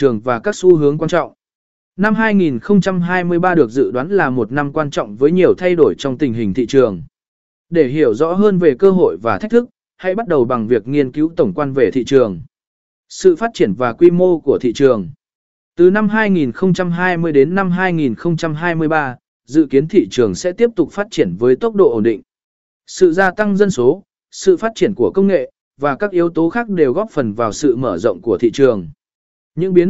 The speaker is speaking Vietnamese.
trường và các xu hướng quan trọng. Năm 2023 được dự đoán là một năm quan trọng với nhiều thay đổi trong tình hình thị trường. Để hiểu rõ hơn về cơ hội và thách thức, hãy bắt đầu bằng việc nghiên cứu tổng quan về thị trường. Sự phát triển và quy mô của thị trường. Từ năm 2020 đến năm 2023, dự kiến thị trường sẽ tiếp tục phát triển với tốc độ ổn định. Sự gia tăng dân số, sự phát triển của công nghệ và các yếu tố khác đều góp phần vào sự mở rộng của thị trường. Những biến